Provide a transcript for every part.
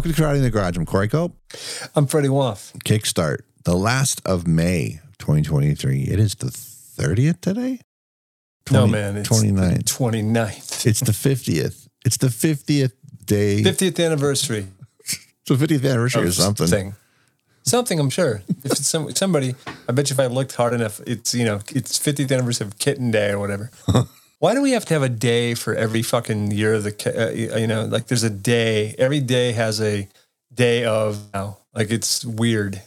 Welcome to Karate in the Garage. I'm Corey Cope. I'm Freddie Woff. Kickstart, the last of May 2023. It is the 30th today? no, man. It's 29th. 29th. It's the 50th. It's the 50th day. 50th anniversary. It's the 50th anniversary or something. Thing. Something, I'm sure. If it's some, somebody, I bet you if I looked hard enough, it's, you know, it's 50th anniversary of Kitten Day or whatever. Why do we have to have a day for every fucking year of the, uh, you know, like there's a day, every day has a day of now. Like it's weird.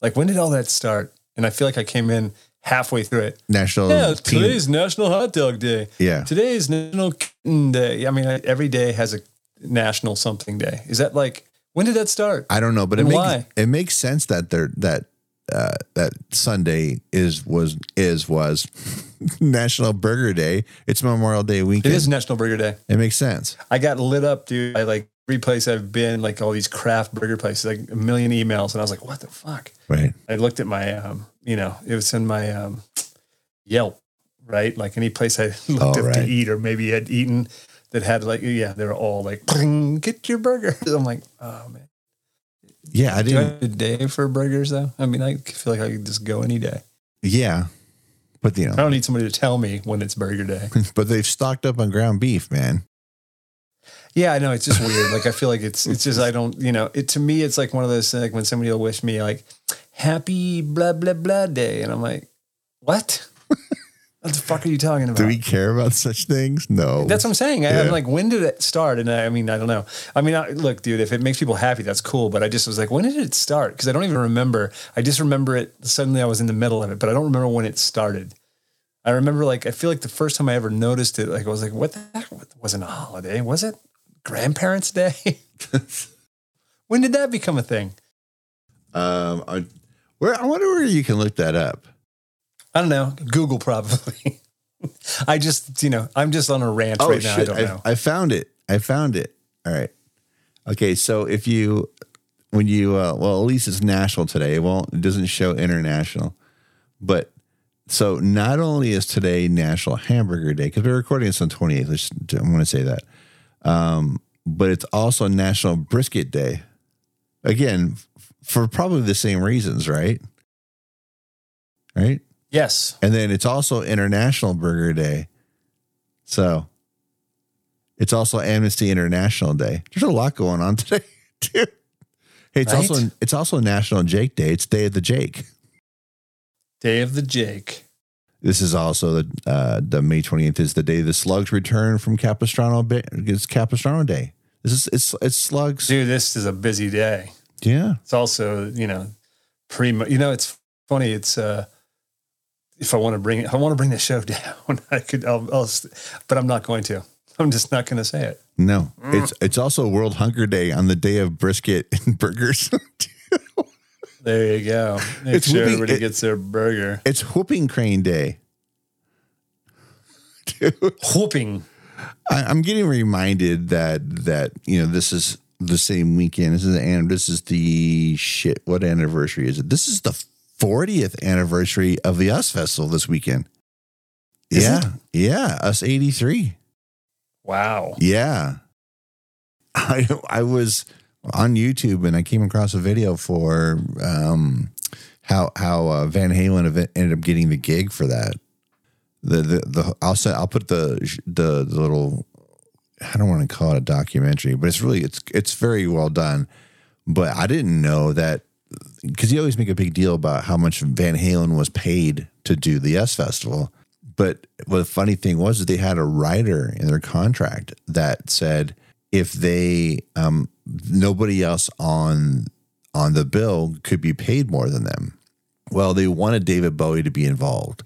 Like when did all that start? And I feel like I came in halfway through it. National. Yeah, Teen- today's National Hot Dog Day. Yeah. Today's National Kitten Day. I mean, I- every day has a national something day. Is that like when did that start? I don't know, but it And makes why? it makes sense that there that uh, that Sunday is was is was National Burger Day. It's Memorial Day It weekend. is National Burger Day. It makes sense. I got lit up, dude. I like every place I've been, like all these craft burger places, like a million emails, and I was like, "What the fuck?" Right. I looked at my, um, you know, it was in my um, Yelp, right? Like any place I looked Oh, up right. to eat or maybe had eaten that had like, yeah, they were all like, "Get your burger." I'm like, "Oh man." Yeah, I Do I didn't. have a day for burgers though? I mean, I feel like I could just go any day. Yeah, but you know, I don't need somebody to tell me when it's burger day. but they've stocked up on ground beef, man. Yeah, I know it's just weird. Like I feel like it's it's just I don't you know it to me it's like one of those like when somebody will wish me like happy blah blah blah day and I'm like what what the fuck are you talking about? Do we care about such things? No. that's what I'm saying. I, Yeah. I'm like, when did it start? And I, I mean, I don't know. I mean, I, look, dude, if it makes people happy, that's cool. But I just was like, when did it start? Because I don't even remember. I just remember it. Suddenly, I was in the middle of it, but I don't remember when it started. I remember, like, I feel like the first time I ever noticed it, like, I was like, what the heck? It wasn't a holiday, was it? Grandparents' Day. when did that become a thing? um, I, where I wonder where you can look that up. I don't know. Google probably. I just, you know, I'm just on a rant right now. I don't know. I found it. I found it. All right. Okay, so if you when you uh, well at least it's national today. It won't it doesn't show international. But so not only is today National Hamburger Day because we're recording this on 28th. Let's, I'm going to say that. Um, but it's also National Brisket Day. Again, f- for probably the same reasons, right? Right? Yes. And then it's also International Burger Day. So it's also Amnesty International Day. There's a lot going on today, too. Hey, it's Right? also it's also National Jake Day. It's Day of the Jake. Day of the Jake. This is also the uh, the May 20th is the day the slugs return from Capistrano. It's Capistrano Day. This is it's it's slugs. Dude, this is a busy day. Yeah. It's also, you know, pre, you know, it's funny. It's, uh, if I want to bring it, if I want to bring the show down, I could, I'll, I'll, but I'm not going to. I'm just not going to say it. No. Mm. It's it's also World Hunger Day on the day of brisket and burgers. There you go. Make It's sure whooping- everybody it- gets their burger. it's Whooping Crane Day. Dude. Whooping. I, I'm getting reminded that that you know this is the same weekend. This is the and this is the shit. What anniversary is it? This is the 40th anniversary of the US Festival this weekend. Is yeah, it? yeah, us 83. Wow. Yeah, I I was on YouTube and I came across a video for um how how uh, Van Halen event ended up getting the gig for that. The the the I'll say I'll put the the, the little I don't want to call it a documentary, but it's really it's it's very well done. But I didn't know that because you always make a big deal about how much Van Halen was paid to do the US Festival. But what the funny thing was they had a writer in their contract that said if they um, nobody else on on the bill could be paid more than them. Well, they wanted David Bowie to be involved.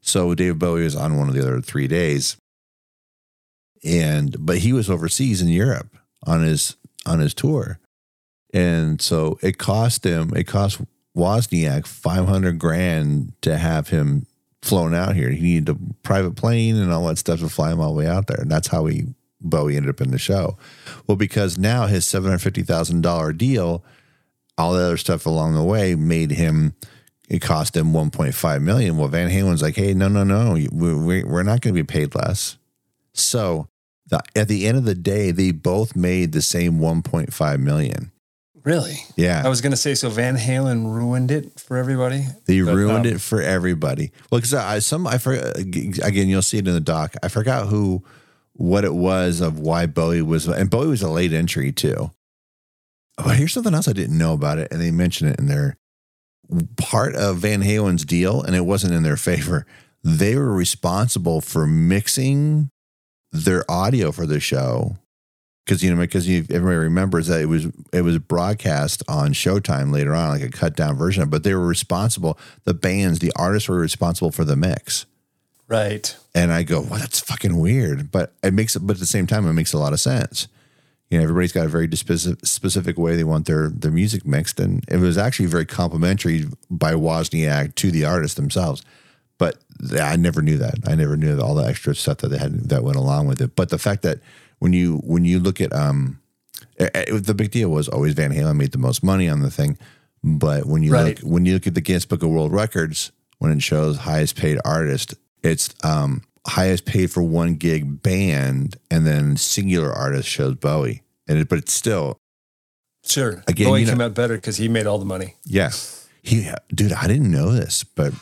So David Bowie was on one of the other three days. and but he was overseas in Europe on his on his tour, and so it cost him it cost Wozniak five hundred grand to have him flown out here. He needed a private plane and all that stuff to fly him all the way out there, and that's how he Bowie ended up in the show. Well, because now his seven hundred fifty thousand dollar deal, all the other stuff along the way made him. It cost him one point five million. Well, Van Halen's like, hey, no, no, no, we, we're not going to be paid less. So the, at the end of the day, they both made the same one point five million. Really? Yeah, I was going to say, so Van Halen ruined it for everybody. They But, ruined um, it for everybody. Well, because I some I forgot again. You'll see it in the doc. I forgot who, what it was of why Bowie was, and Bowie was a late entry too. But here's something else I didn't know about it, and they mention it in their part of Van Halen's deal, and it wasn't in their favor. They were responsible for mixing their audio for the show because you know because you, everybody remembers that it was it was broadcast on Showtime later on, like a cut down version. But they were responsible. The bands, the artists were responsible for the mix. Right. And I go, well, that's fucking weird. But it makes it. But at the same time, it makes a lot of sense. You know, everybody's got a very specific specific way they want their their music mixed, and it was actually very complimentary by Wozniak to the artists themselves. But I never knew that. I never knew all the extra stuff that they had that went along with it. But the fact that when you when you look at um, it, it- the big deal was always Van Halen made the most money on the thing. But when you Right. look when you look at the Guinness Book of World Records, when it shows highest paid artist, it's um highest paid for one gig band, and then singular artist shows Bowie. And it, but it's still Sure. Again, Bowie you know- came out better because he made all the money. Yeah. He, dude, I didn't know this, but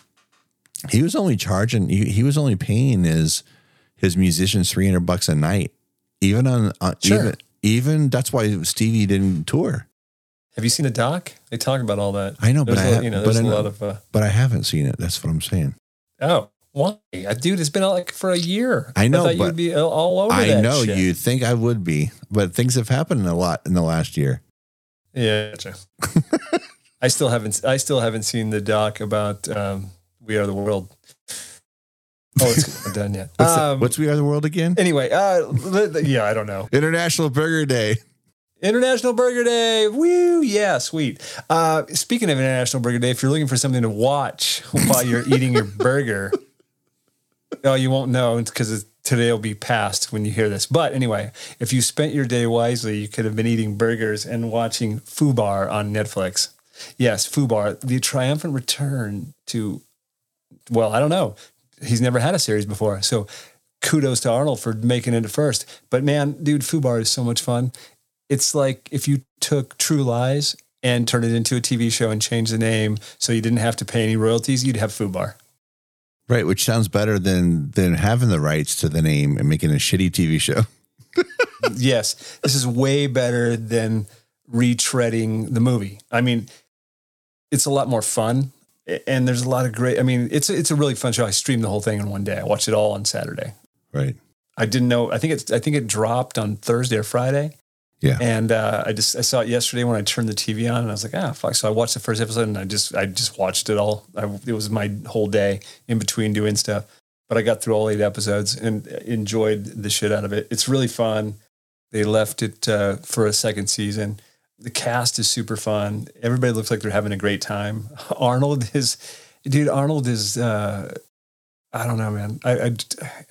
he was only charging, he, he was only paying his, his musicians 300 bucks a night. Even on, on Sure. even, even that's why Stevie didn't tour, Have you seen a doc? They talk about all that. I know, but There's I a, ha- you know, but there's I a know- lot of. Uh, but I haven't seen it. That's what I'm saying. oh, why, Uh, dude? It's been like for a year. I know, I thought but you'd be all- over I know shit. you'd think I would be, but things have happened a lot in the last year. Yeah. Gotcha. I still haven't. I still haven't seen the doc about um, We Are the World. Oh, it's not done yet. What's, that- Um, what's We Are the World again? anyway? Uh, li- li- yeah, I don't know. International Burger Day. International Burger Day. Woo! Yeah, sweet. Uh, speaking of International Burger Day, if you're looking for something to watch while you're eating your burger, oh, you won't know because today will be past when you hear this. But anyway, if you spent your day wisely, you could have been eating burgers and watching Fubar on Netflix. Yes, Fubar, the triumphant return to, well, I don't know. He's never had a series before. So kudos to Arnold for making it first. But man, dude, Fubar is so much fun. It's like if you took True Lies and turned it into a TV show and changed the name so you didn't have to pay any royalties, you'd have Fubar. Right, which sounds better than than having the rights to the name and making a shitty TV show. yes, this is way better than retreading the movie. I mean, it's a lot more fun, and there's a lot of great. I mean, it's it's a really fun show. I streamed the whole thing in one day. I watched it all on Saturday. Right. I didn't know. I think it's. I think it dropped on Thursday or Friday. Yeah. And uh, I just I saw it yesterday when I turned the TV on, and I was like, ah, fuck. So I watched the first episode, and I just I just watched it all. I, it was my whole day in between doing stuff, but I got through all eight episodes and enjoyed the shit out of it. It's really fun. They left it uh, for a second season. The cast is super fun. Everybody looks like they're having a great time. Arnold is, dude. Arnold is. Uh, I don't know, man. I, I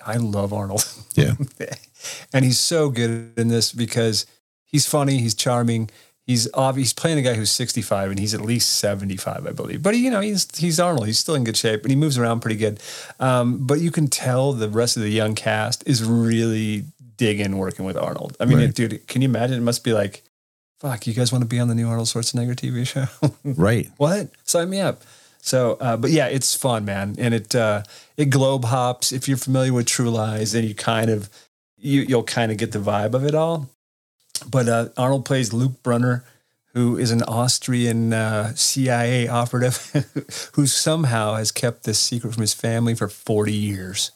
I love Arnold. Yeah. and he's so good in this because he's funny, he's charming, he's obvious. He's playing a guy who's 65 and he's at least 75, I believe. But he, you know, he's he's Arnold. He's still in good shape and he moves around pretty good. Um, but you can tell the rest of the young cast is really digging working with Arnold. I mean, Right. dude, can you imagine? It must be like, fuck, you guys want to be on the new Arnold Schwarzenegger TV show? Right. what? Sign me up. So, uh, but yeah, it's fun, man, and it uh, it globe hops. If you're familiar with True Lies, then you kind of you you'll kind of get the vibe of it all. But uh, Arnold plays Luke Brunner, who is an Austrian uh, CIA operative who somehow has kept this secret from his family for 40 years.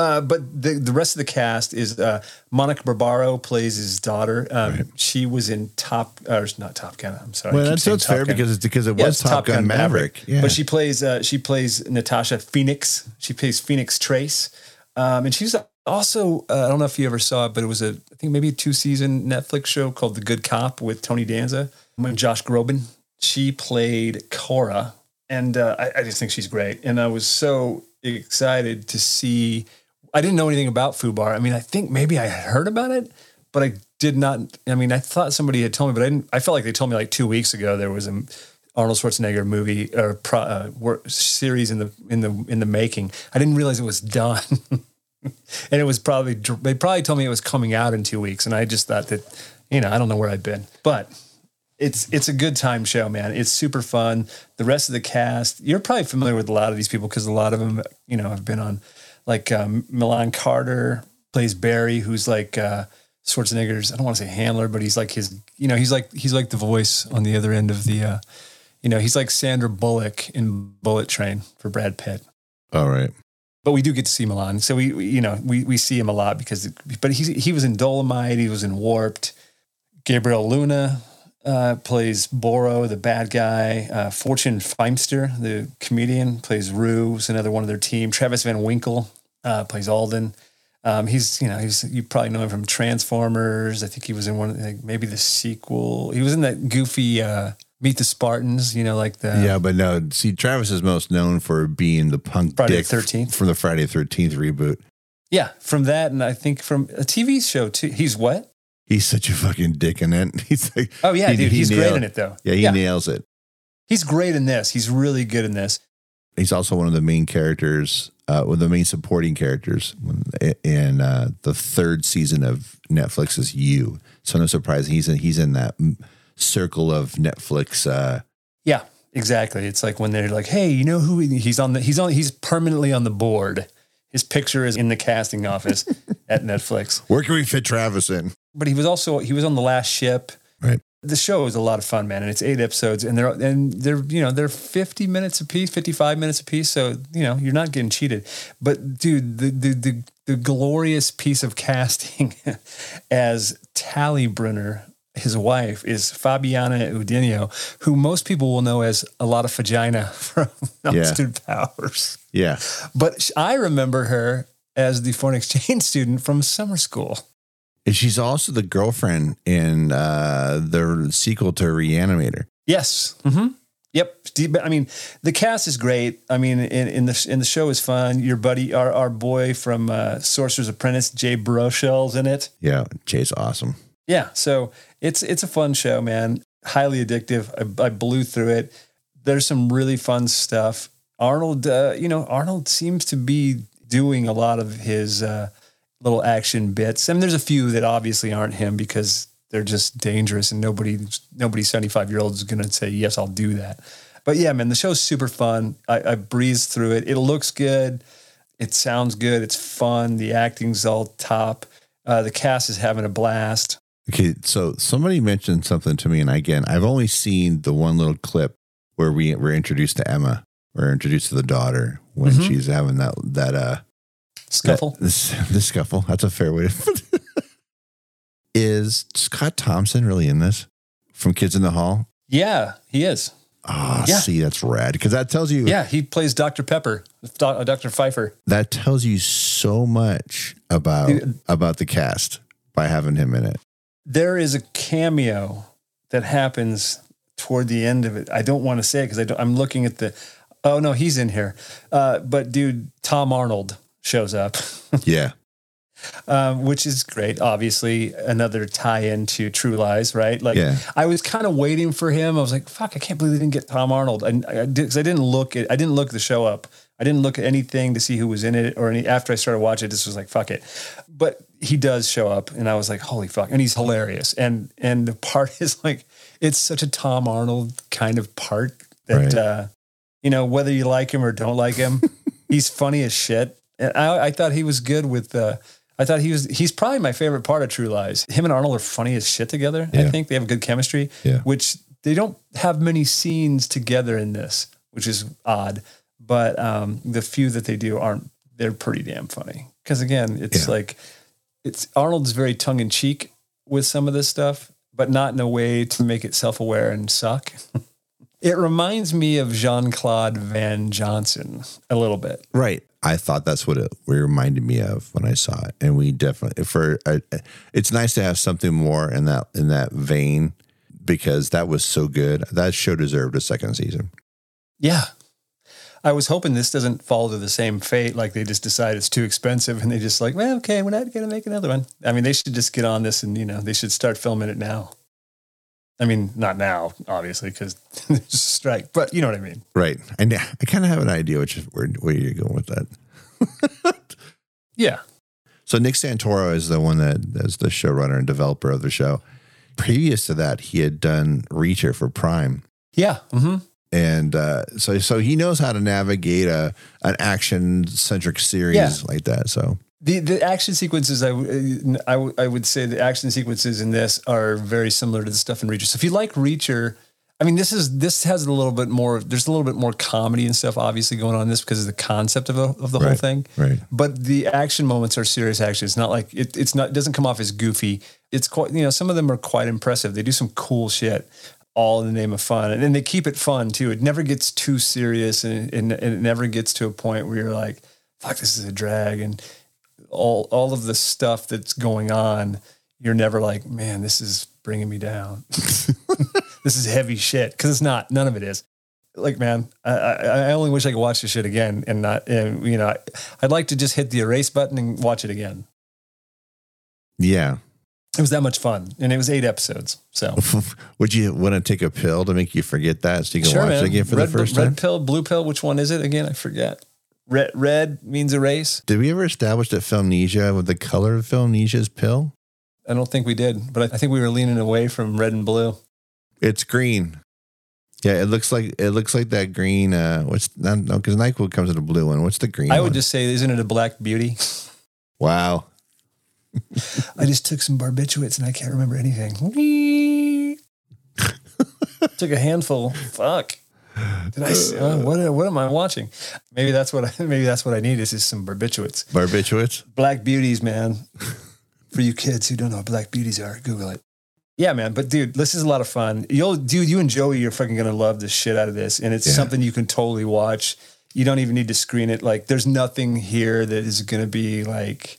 Uh, but the, the rest of the cast is uh, Monica Barbaro plays his daughter. Um, Right. She was in Top, or not Top Gun. I'm sorry. Well, that's, that's fair Gun. because it's because it Yeah, was Top, Gun, Maverick. Yeah. But she plays uh, she plays Natasha Phoenix. She plays Phoenix Trace, um, and she's also, uh, I don't know if you ever saw it, but it was a, I think maybe a two season Netflix show called The Good Cop with Tony Danza and Josh Groban. She played Cora, and uh, I, I just think she's great. And I was so excited to see. I didn't know anything about Fubar. I mean, I think maybe I heard about it, but I did not. I mean, I thought somebody had told me, but I didn't. I felt like they told me like two weeks ago there was a Arnold Schwarzenegger movie or pro, uh, work, series in the in the in the making. I didn't realize it was done, and it was probably they probably told me it was coming out in two weeks, and I just thought that you know I don't know where I've been, but it's it's a good time show, man. It's super fun. The rest of the cast, you're probably familiar with a lot of these people because a lot of them, you know, have been on like um, Milan Carter plays Barry, who's like uh, Schwarzenegger's. I don't want to say handler, but he's like his. You know, he's like he's like the voice on the other end of the. Uh, you know, he's like Sandra Bullock in Bullet Train for Brad Pitt. All right. But we do get to see Milan, so we, we you know we we see him a lot because. But he he was in Dolemite. He was in Warped. Gabriel Luna uh, plays Boro, the bad guy. Uh, Fortune Feimster, the comedian, plays Rue. Is another one of their team. Travis Van Winkle uh, plays Alden. Um, he's you know he's you probably know him from Transformers. I think he was in one like maybe the sequel. He was in that goofy uh, Meet the Spartans. You know like the Yeah, but no. See, Travis is most known for being the punk Friday dick 13th. from the Friday 13th reboot. yeah from that and I think from a TV show too. He's what? He's such a fucking dick in it. He's like, Oh yeah, he- dude, he he's great in it though. Yeah, he Yeah. nails it. He's great in this. He's really good in this. He's also one of the main characters, uh, one of the main supporting characters in uh, the third season of Netflix's You. So no surprise, he's in, he's in that circle of Netflix. Uh, Yeah, exactly. It's like when they're like, "Hey, you know who he's on the he's on he's permanently on the board. His picture is in the casting office at Netflix." where can we fit Travis in? But he was also he was on the last ship. Right. The show is a lot of fun, man, and it's eight episodes, and they're and they're you know they're fifty minutes a piece, fifty five minutes a piece. So you know you're not getting cheated. But dude, the the the, the glorious piece of casting as Tally Brunner, his wife, is Fabiana Udenio, who most people will know as Alotta Fagina from Austin Powers. Yeah, But I remember her as the foreign exchange student from summer school. And she's also the girlfriend in uh, the sequel to Reanimator. Yes. Mm-hmm. Yep. I mean, the cast is great. I mean, in, in the in the show is fun. Your buddy, our our boy from uh, Sorcerer's Apprentice, Jay Baruchel's in it. Yeah, Jay's awesome. Yeah. So it's it's a fun show, man. Highly addictive. I, I blew through it. There's some really fun stuff. Arnold, uh, you know, Arnold seems to be doing a lot of his uh, little action bits. I mean, there's a few that obviously aren't him because they're just dangerous, and nobody, nobody 75 year old is going to say yes, I'll do that. But yeah, man, the show's super fun. I, I breezed through it. It looks good. It sounds good. It's fun. The acting's all top. Uh, the cast is having a blast. Okay, so somebody mentioned something to me, and again, I've only seen the one little clip where we we're introduced to Emma. We're introduced to the daughter when Mhm. she's having that that uh Scuffle. that- this the scuffle. That's a fair way to put it. Is Scott Thompson really in this from Kids in the Hall? Yeah, he is. Ah, Yeah. see, that's rad because that tells you Yeah, he plays Dr. Pepper, uh, Dr. Pfeiffer. that tells you so much about Dude. about the cast by having him in it. There is a cameo that happens toward the end of it. I don't want to say it because I'm looking at the. Oh no, he's in here. Uh, but dude, Tom Arnold shows up, Yeah, um, which is great. Obviously, another tie-in to True Lies, right? Like, Yeah. I was kind of waiting for him. I was like, "Fuck, I can't believe they didn't get Tom Arnold." And I did because I didn't look at I didn't look the show up. I didn't look at anything to see who was in it or any. After I started watching, it, this was like, "Fuck it," but he does show up, and I was like, "Holy fuck!" And he's hilarious. And and the part is like, it's such a Tom Arnold kind of part that Right. uh, you know whether you like him or don't like him, he's funny as shit. And I, I thought he was good with. Uh, I thought he was. He's probably my favorite part of True Lies. Him and Arnold are funny as shit together. I think they have good chemistry. Yeah. Which they don't have many scenes together in this, which is odd. But um, the few that they do aren't. They're pretty damn funny. Because again, it's Yeah. like it's Arnold's very tongue in cheek with some of this stuff, but not in a way to make it self aware and suck. It reminds me of Jean Claude Van Johnson a little bit. Right. I thought that's what it reminded me of when I saw it, and we definitely for uh, it's nice to have something more in that in that vein because that was so good. That show deserved a second season. Yeah. I was hoping this doesn't fall to the same fate. Like they just decide it's too expensive and they just like, well, okay, we're not going to make another one. I mean, they should just get on this and, you know, they should start filming it now. I mean, not now, obviously, because there's a strike, but you know what I mean. Right. And I kind of have an idea which is where, where you're going with that. Yeah. So Nick Santora is the one that is the showrunner and developer of the show. Previous to that, he had done Reacher for Prime. Yeah. hmm and uh, so so he knows how to navigate a an action centric series Yeah. like that. So The the action sequences, I, I, w- I would say the action sequences in this are very similar to the stuff in Reacher. So if you like Reacher, I mean, this is this has a little bit more. There's a little bit more comedy and stuff, obviously going on in this because of the concept of, the- of the whole thing. right. But the action moments are serious action. It's not like it, it's not it doesn't come off as goofy. It's quite you know some of them are quite impressive. They do some cool shit. All in the name of fun, and then they keep it fun too. It never gets too serious, and, and, and it never gets to a point where you're like, "Fuck, this is a drag." And all all of the stuff that's going on, you're never like, man, this is bringing me down. this is heavy shit because it's not. None of it is. Like, man, I, I, I only wish I could watch this shit again and not, and, you know, I, I'd like to just hit the erase button and watch it again. yeah, It was that much fun, and it was eight episodes. So would you want to take a pill to make you forget that so you can watch it again for red, the first red time? Red pill, blue pill. Which one is it again? I forget. Red, red means erase. Did we ever establish that Filmnesia with the color of Filmnesia's pill? I don't think we did, but I think we were leaning away from red and blue. It's green. Yeah, it looks like it looks like that green. Uh, what's not, no? Because Nyquil comes in a blue one. What's the green? I would one? just say, isn't it a black beauty? wow. I just took some barbiturates and I can't remember anything. took a handful. Fuck. Did I? uh, what? What am I watching? Maybe that's what. I, maybe that's what I need is just some barbiturates. Barbiturates. Black beauties, man. For you kids who don't know what black beauties are, Google it. Yeah, man. But dude, this is a lot of fun. You'll, dude, you and Joey, you're fucking gonna love the shit out of this, and it's Yeah. something you can totally watch. You don't even need to screen it. Like, there's nothing here that is gonna be like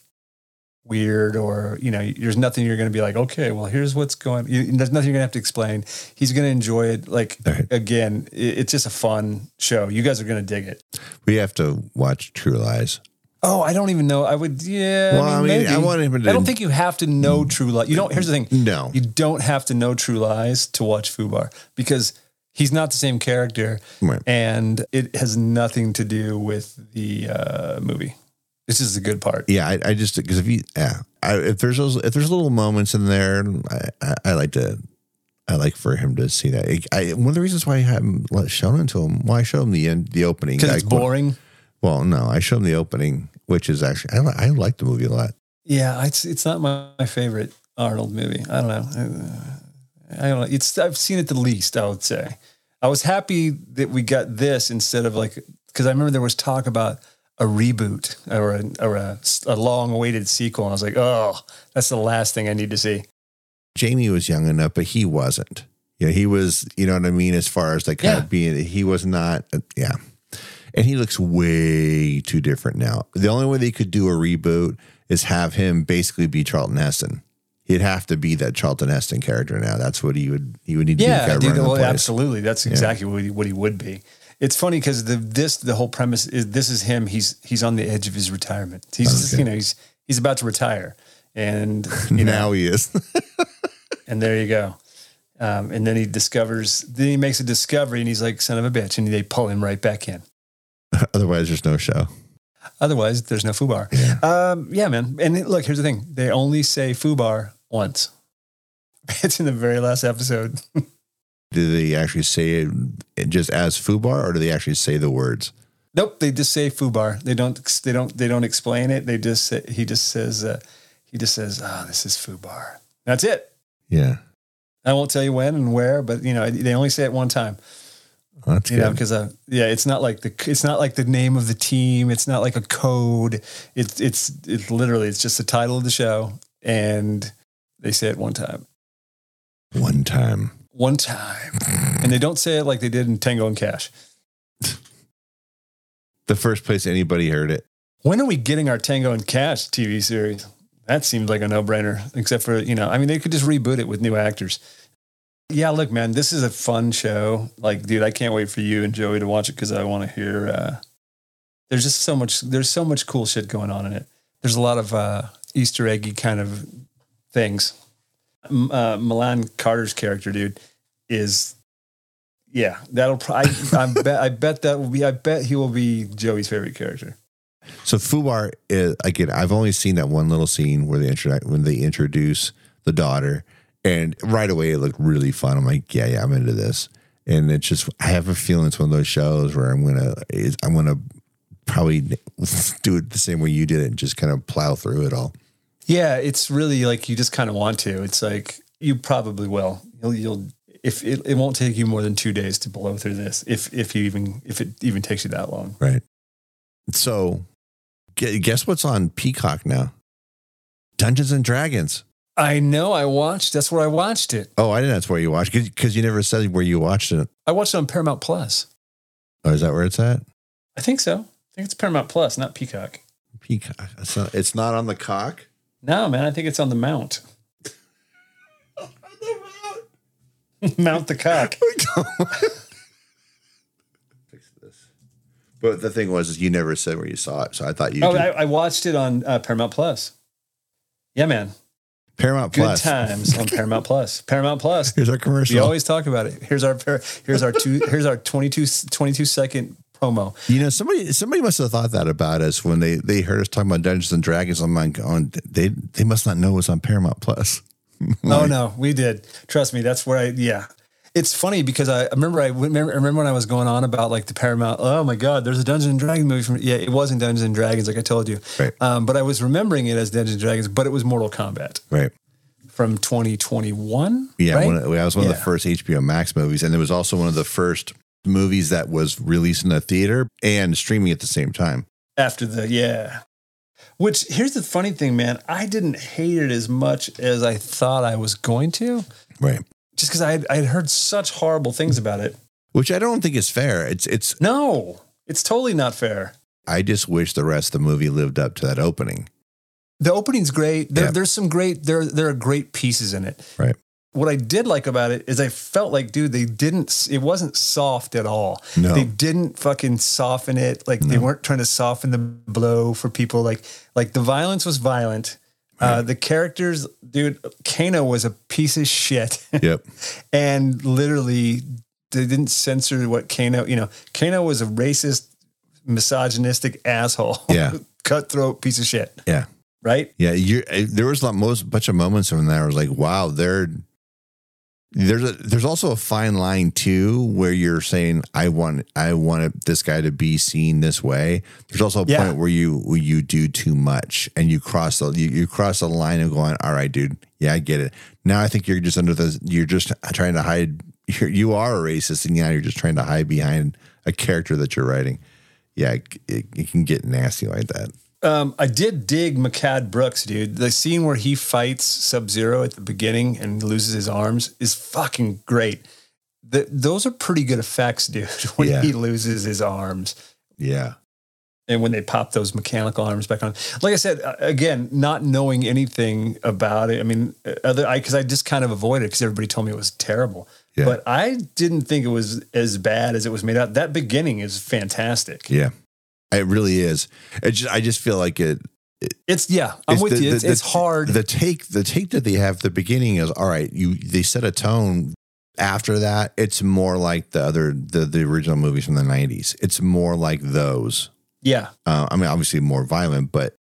weird or you know there's nothing you're going to be like okay well here's what's going you, there's nothing you're going to have to explain he's going to enjoy it like Right. again it, it's just a fun show you guys are going to dig it We have to watch True Lies. oh i don't even know i would yeah Well, i I mean, mean, maybe. I want him to- i don't think you have to know true lies you don't here's the thing No. you don't have to know true lies to watch fubar because he's not the same character Right. and it has nothing to do with the uh, movie this is the good part Yeah, I, I just because if you yeah, I, if there's those if there's little moments in there, I, I, I like to. I like for him to see that. I, one of the reasons why I haven't shown it to him, why I showed him the end, the opening. because it's boring Well, no, I showed him the opening, which is actually I, li- I like the movie a lot. Yeah, it's it's not my, my favorite Arnold movie. I don't know. I, I don't know. It's I've seen it the least. I would say. I was happy that we got this instead of like because I remember there was talk about a reboot or a or a, a long awaited sequel, and I was like, oh, that's the last thing I need to see. Jamie was young enough, but he wasn't. Yeah, he was. You know what I mean? As far as like kind Yeah. of being, he was not. uh, yeah, and he looks way too different now. The only way they could do a reboot is have him basically be Charlton Heston. He'd have to be that Charlton Heston character now. That's what he would. He would need to Yeah, do. to dude, run the well, place. absolutely. That's exactly what, he, what he would be. It's funny because the this the whole premise is this is him. He's he's on the edge of his retirement. He's Okay. you know he's he's about to retire, and you know now he is. And there you go. Um, and then he discovers, then he makes a discovery and he's like, son of a bitch. And they pull him right back in. Otherwise, there's no show. Otherwise, there's no Fubar. Yeah. Um, yeah, man. And look, here's the thing they only say Fubar once. It's in the very last episode. Do they actually say it just as Fubar, or do they actually say the words? nope, they just say Fubar. They don't. They don't. They don't explain it. They just. Say, he just says. Uh, he just says, "Ah, this is Fubar." That's it. Yeah, I won't tell you when and where, but you know they only say it one time. Well, that's you good. know because uh, yeah it's not like the it's not like the name of the team it's not like a code it's it's it's literally it's just the title of the show and they say it one time One time. One time. and they don't say it like they did in Tango and Cash. The first place anybody heard it. When are we getting our Tango and Cash TV series? That seems like a no brainer, except for, you know, I mean, they could just reboot it with new actors. Yeah, look, man, this is a fun show. Like, dude, I can't wait for you and Joey to watch it because I want to hear. Uh, there's just so much. There's so much cool shit going on in it. There's a lot of uh, Easter eggy kind of things. Uh, Milan Carter's character, dude, is yeah. That'll probably. I bet. I bet that will be. I bet he will be Joey's favorite character. So Fubar is again. I've only seen that one little scene where they intro when they introduce the daughter, and right away it looked really fun. I'm like, yeah, yeah, I'm into this. And it's just I have a feeling it's one of those shows where I'm gonna is- I'm gonna probably do it the same way you did it and just kind of plow through it all. Yeah, it's really like you just kind of want to. It's like you probably will. You'll, you'll if it, it won't take you more than two days to blow through this, if if you even if it even takes you that long. Right. So, guess what's on Peacock now? Dungeons and Dragons. I know. I watched. That's where I watched it. Oh, I didn't. That's where you watched because you never said where you watched it. I watched it on Paramount Plus. Oh, is that where it's at? I think so. I think it's Paramount Plus, not Peacock. Peacock. It's not, it's not on the cock. No, man. I think it's on the Mount. Mount the cock. Fix this. But the thing was, is you never said where you saw it, so I thought you. Oh. I, I watched it on uh, Paramount Plus. Yeah, man. Paramount Good Plus. times on Paramount Plus. Paramount Plus. Here's our commercial. We always talk about it. Here's our here's our two here's our 22, 22 second promo. you know, somebody somebody must have thought that about us when they they heard us talking about Dungeons and Dragons. I'm like, on they they must not know it's on Paramount Plus. Oh no, we did. Trust me, that's where I yeah. It's funny because I remember I remember, I remember when I was going on about like the Paramount. Oh my God, there's a Dungeons and Dragons movie from yeah. It wasn't Dungeons and Dragons like I told you, Right. um, but I was remembering it as Dungeons and Dragons, but it was Mortal Kombat Right. from 2021. Yeah, right? one of, that was one of the first HBO Max movies, and it was also one of the first movies that was released in the theater and streaming at the same time. after the yeah which here's the funny thing man i didn't hate it as much as i thought i was going to Right. just because I had, I had heard such horrible things about it Which I don't think is fair. It's it's. no it's totally not fair I just wish the rest of the movie lived up to that opening. the opening's great there, Yeah. there's some great there there are great pieces in it Right. What i did like about it is i felt like dude they didn't it wasn't soft at all No. they didn't fucking soften it like they weren't trying to soften the blow for people like like the violence was violent uh, the characters dude kano was a piece of shit Yep. and literally they didn't censor what kano you know kano was a racist misogynistic asshole Yeah. cutthroat piece of shit Yeah. right Yeah, you there was a lot, most bunch of moments from there. I was like, wow, they're there's a there's also a fine line too where you're saying I want I want this guy to be seen this way. There's also a Yeah. point where you where you do too much and you cross the you, you cross the line of going, all right, dude, yeah, I get it. Now I think you're just under the you're just trying to hide. You're, you are a racist, and now you're just trying to hide behind a character that you're writing. Yeah, it, it, it can get nasty like that. Um, I did dig Mehcad Brooks, dude. The scene where he fights Sub Zero at the beginning and loses his arms is fucking great. The, those are pretty good effects, dude, when Yeah. he loses his arms Yeah. and when they pop those mechanical arms back on. Like I said, uh, again, not knowing anything about it. I mean, uh, other I because I just kind of avoided it because everybody told me it was terrible. Yeah. But I didn't think it was as bad as it was made out. That beginning is fantastic. Yeah, it really is. It just, I just feel like it. It's yeah, I'm it's with the- you. It's, the- it's hard. The take, the take that they have at the beginning is all right. You they set a tone. After that, it's more like the other the the original movies from the '90s. It's more like those. yeah. Uh, I mean, obviously more violent, but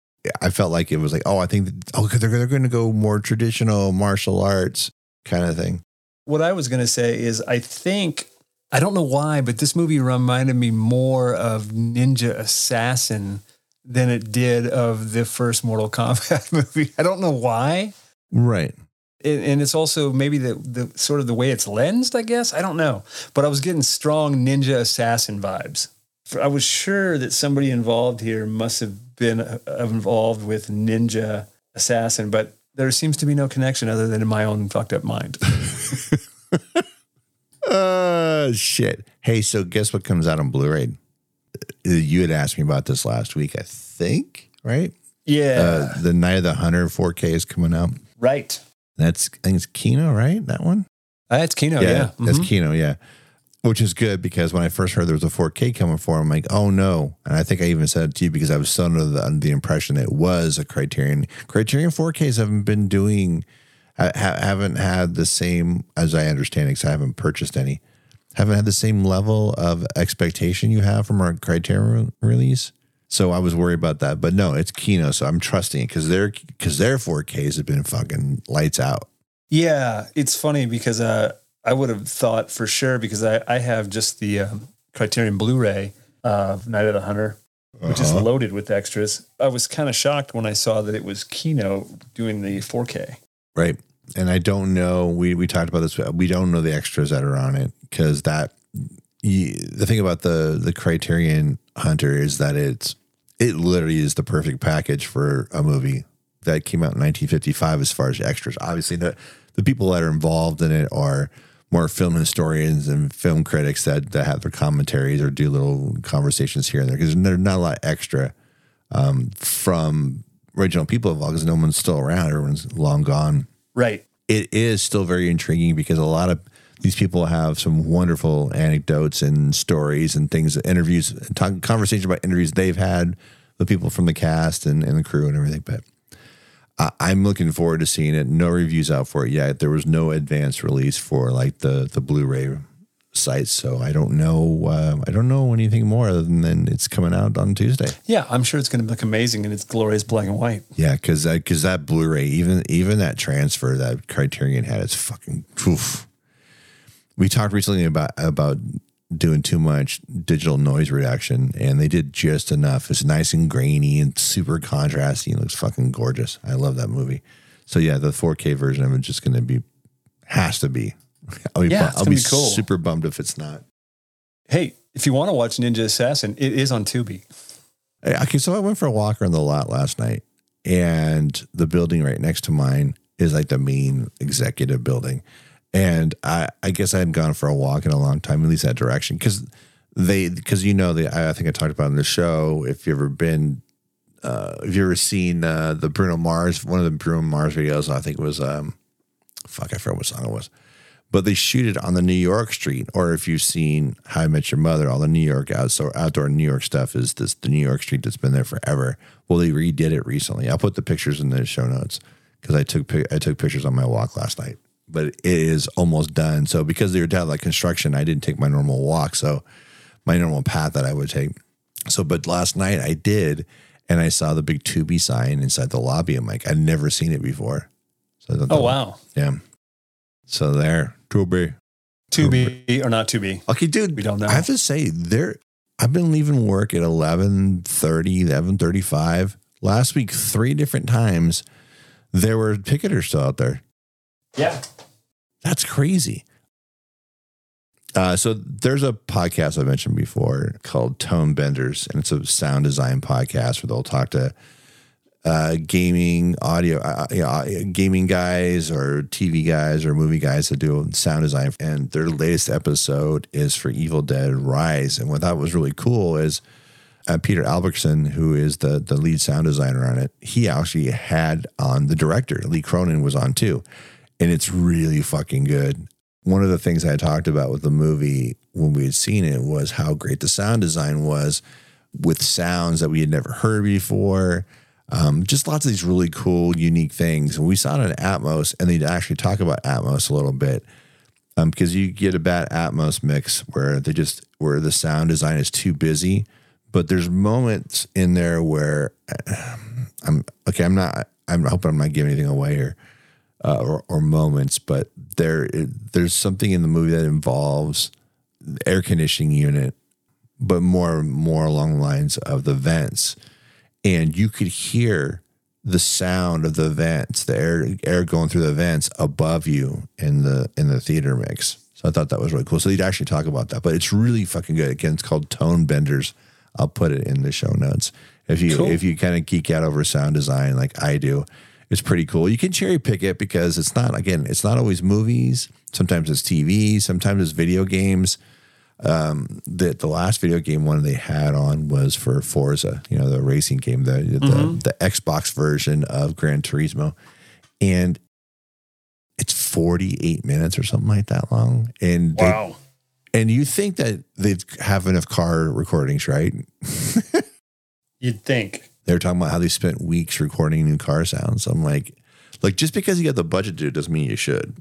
I felt like it was like, oh, I think that, oh, they're they're going to go more traditional martial arts kind of thing. what I was going to say is I think I don't know why, but this movie reminded me more of Ninja Assassin than it did of the first Mortal Kombat movie. I don't know why. Right. And and it's also maybe the, the sort of the way it's lensed, I guess. I don't know. But I was getting strong Ninja Assassin vibes. I was sure that somebody involved here must have been uh, involved with Ninja Assassin, but there seems to be no connection other than in my own fucked up mind. Uh, shit. Hey, so guess what comes out on Blu-ray? Uh, You had asked me about this last week, I think, right? Yeah. Uh, the Night of the Hunter 4K is coming out. right. That's I think it's Kino, right? That one. Uh, it's Kino. Yeah. that's Mhm. Kino. Yeah, which is good because when I first heard there was a 4K coming for, I'm like, oh no. And I think I even said it to you because I was still under the, under the impression it was a Criterion. Criterion 4Ks haven't been doing, ha- ha- haven't had the same, as I understand it, because I haven't purchased any, haven't had the same level of expectation you have from our Criterion release. So I was worried about that, but no, it's Kino. So I'm trusting it because their because their 4Ks have been fucking lights out. Yeah, it's funny because uh, I would have thought for sure because I, I have just the um, Criterion Blu-ray of Night of the Hunter, which is Uh-huh. loaded with extras. I was kind of shocked when I saw that it was Kino doing the 4K. Right. And I don't know. We we talked about this. We don't know the extras that are on it because that the thing about the the Criterion Hunter is that it's it literally is the perfect package for a movie that came out in 1955 as far as extras. Obviously, the the people that are involved in it are more film historians and film critics that that have their commentaries or do little conversations here and there because there's not a lot extra um, from original people involved because no one's still around. Everyone's long gone Right. it is still very intriguing because a lot of these people have some wonderful anecdotes and stories and things, interviews, talk, conversations about interviews they've had with people from the cast and, and the crew and everything. But I, I'm looking forward to seeing it. No reviews out for it yet. There was no advance release for like the the Blu-ray sites, so I don't know. Uh, I don't know anything more other than it's coming out on Tuesday. Yeah, I'm sure it's going to look amazing and it's glorious black and white. Yeah, because because that Blu-ray, even even that transfer that Criterion had, is fucking. Oof. We talked recently about about doing too much digital noise reduction, and they did just enough. It's nice and grainy and super contrasty. It looks fucking gorgeous. I love that movie. So yeah, the 4K version of it just going to be has to be. I'll be, Yeah, bu- I'll be be cool. super bummed if it's not. Hey, if you want to watch Ninja Assassin, it is on Tubi. Hey, Okay, so I went for a walk around the lot last night, and the building right next to mine is like the main executive building. And I, I guess I hadn't gone for a walk in a long time, at least that direction, because they, because you know, they, I think I talked about in the show. If you've ever been, uh, if you ever seen uh, the Bruno Mars, one of the Bruno Mars videos, I think it was, um, fuck, I forgot what song it was but they shoot it on the New York street. Or if you've seen How I Met Your Mother, all the New York outdoor, outdoor New York stuff is this the New York street that's been there forever. Well, they redid it recently. I'll put the pictures in the show notes because I took I took pictures on my walk last night. But it is almost done. So because they were down like construction, I didn't take my normal walk. So my normal path that I would take. So, but last night I did, and I saw the big Tubi sign inside the lobby. I'm like, I'd never seen it before. So I thought Oh wow, yeah. So there, Tubi. be or not to be. Okay, dude. We don't know. I have to say, there. I've been leaving work at 11.30, 11.35. Last week, three different times, there were picketers still out there. Yeah. That's crazy. Uh, so there's a podcast I mentioned before called Tone Benders, and it's a sound design podcast where they'll talk to uh, gaming, audio, uh, you know, uh, gaming guys or TV guys or movie guys that do sound design. And their latest episode is for Evil Dead Rise. And what that was really cool is uh, Peter Albrechtsen, who is the the lead sound designer on it, he actually had on the director. Lee Cronin was on too, and it's really fucking good. One of the things I talked about with the movie when we had seen it was how great the sound design was with sounds that we had never heard before. Um, just lots of these really cool, unique things. And we saw it in Atmos, and they'd actually talk about Atmos a little bit um, because you get a bad Atmos mix where they just where the sound design is too busy. But there's moments in there where uh, I'm okay. I'm not. I'm hoping I'm not giving anything away here, uh, or, or moments. But there, there's something in the movie that involves the air conditioning unit, but more more along the lines of the vents, and you could hear the sound of the vents, the air air going through the vents above you in the in the theater mix. So I thought that was really cool. So they'd actually talk about that, but it's really fucking good. Again, it's called Tone Benders. I'll put it in the show notes if you Cool. if you kind of geek out over sound design like I do. it's pretty cool. You can cherry pick it because it's not again, it's not always movies. Sometimes it's TV. Sometimes it's video games. Um, the the last video game one they had on was for Forza, you know, the racing game, the the, the Xbox version of Gran Turismo, and it's forty eight minutes or something like that long. And they- Wow. and you think that they'd have enough car recordings, right? You'd think. They were talking about how they spent weeks recording new car sounds. I'm like, like just because you got the budget to do it doesn't mean you should.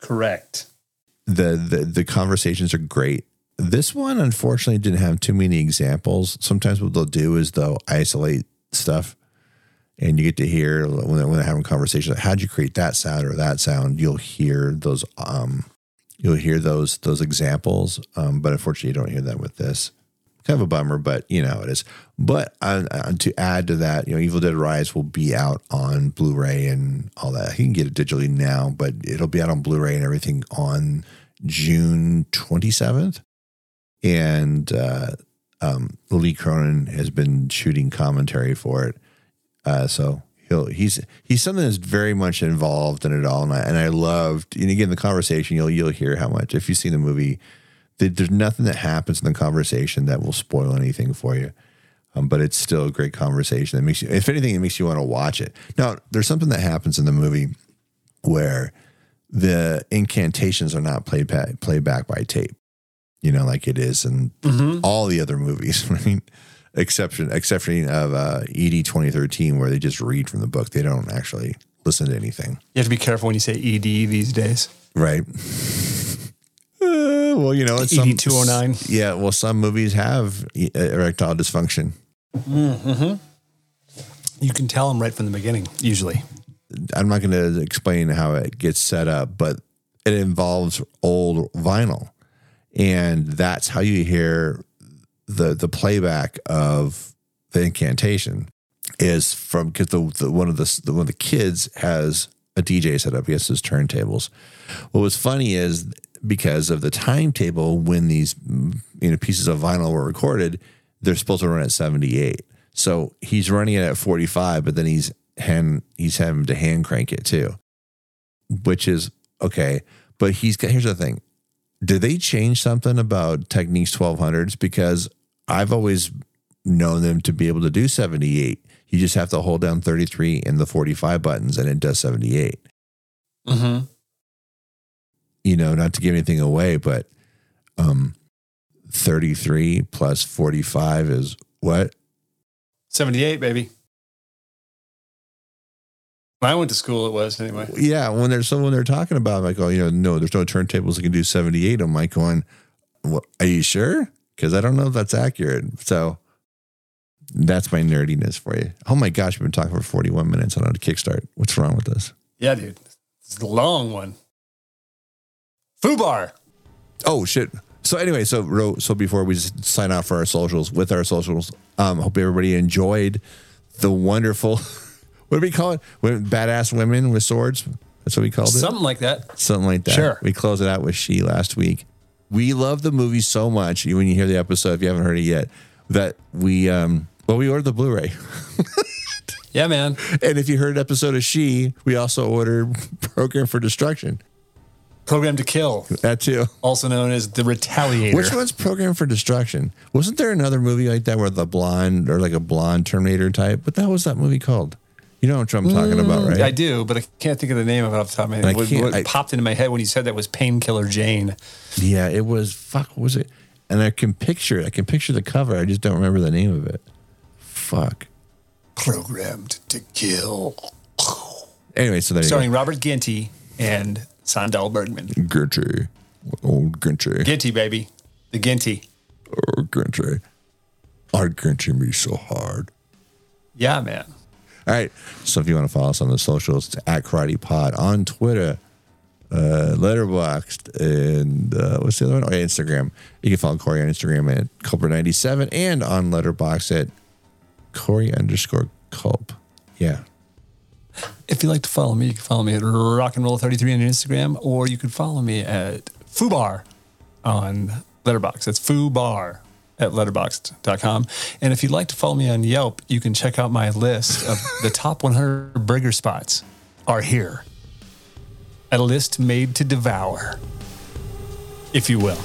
Correct. The the the conversations are great. This one unfortunately didn't have too many examples. Sometimes what they'll do is they'll isolate stuff and you get to hear when they're, when they're having conversations, like, how'd you create that sound or that sound? You'll hear those um you'll hear those those examples. Um, but unfortunately you don't hear that with this. Kind of a bummer, but you know it is. But uh, uh, to add to that, you know, Evil Dead Rise will be out on Blu-ray and all that. You can get it digitally now, but it'll be out on Blu-ray and everything on June 27th. And uh, um, Lee Cronin has been shooting commentary for it, uh, so he'll he's he's something that's very much involved in it all. And I and I loved, and again, the conversation you'll you'll hear how much if you see the movie th- there's nothing that happens in the conversation that will spoil anything for you. Um, but it's still a great conversation that makes you, if anything, it makes you want to watch it. Now, there's something that happens in the movie where the incantations are not played back by tape, you know, like it is in all the other movies. I mean, exception exception of uh, ED 2013, where they just read from the book. They don't actually listen to anything. You have to be careful when you say ED these days. Right. Uh, well, you know, it's ED 209. Yeah, well, some movies have e- erectile dysfunction. Mm-hmm. You can tell them right from the beginning, usually. I'm not going to explain how it gets set up, but it involves old vinyl, and that's how you hear the the playback of the incantation is from because the, the one of the, the one of the kids has a DJ set up. He has his turntables. What was funny is because of the timetable when these you know pieces of vinyl were recorded, they're supposed to run at 78. So he's running it at 45, but then he's hand he's having to hand crank it too, which is okay. But he's got here's the thing: did they change something about Technics 1200s? Because I've always known them to be able to do 78. You just have to hold down 33 and the 45 buttons, and it does 78 Mm-hmm. you know, not to give anything away, but um 33 plus 45 is what? 78, baby. When I went to school, it was anyway. Yeah, when there's someone they're talking about, I'm like, oh, you know, no, there's no turntables that can do 78. I'm like going, what, are you sure? Because I don't know if that's accurate. So that's my nerdiness for you. Oh my gosh, we've been talking for 41 minutes on a kickstart. What's wrong with this? Yeah, dude. It's a long one. Fubar. Oh shit. So anyway, so so before we sign off for our socials, with our socials, um, hope everybody enjoyed the wonderful. What do we call it? Badass women with swords. That's what we called it. Something like that. Something like that. Sure. We closed it out with she last week. We love the movie so much. When you hear the episode, if you haven't heard it yet, that we um well we ordered the Blu-ray, Yeah, man. and if you heard an episode of She, we also ordered Program for Destruction. Program to Kill, That too. also known as The Retaliator. Which one's Program for Destruction? Wasn't there another movie like that where the blonde or like a blonde Terminator type? What the hell was that movie called? You know what I'm talking about, mm. right? I do, but I can't think of the name of it off the top of my head. What, what I- popped into my head when you said that was Painkiller Jane. Yeah, it was. Fuck, what was it? And I can picture. it. I can picture the cover. I just don't remember the name of it. Fuck. Programmed to Kill. Anyway, so there you Starring Robert Ginty and Sandahl Bergman. Ginty, old Ginty, Ginty, baby. The Ginty. oh Ginty. Our Ginty me so hard. Yeah, man. All right. So if you want to follow us on the socials, it's at Karate Pod on Twitter, uh, Letterboxd, and uh, what's the other one? Oh, yeah, Instagram. You can follow Corey on Instagram at Culper97 and on Letterboxd at Corey underscore Culp. Yeah. If you'd like to follow me, you can follow me at Rock and Roll 33 on Instagram, or you can follow me at Fubar on Letterboxd. That's Fubar, at letterboxd.com. And if you'd like to follow me on Yelp, you can check out my list of the top 100 burger spots are here. A list made to devour, if you will.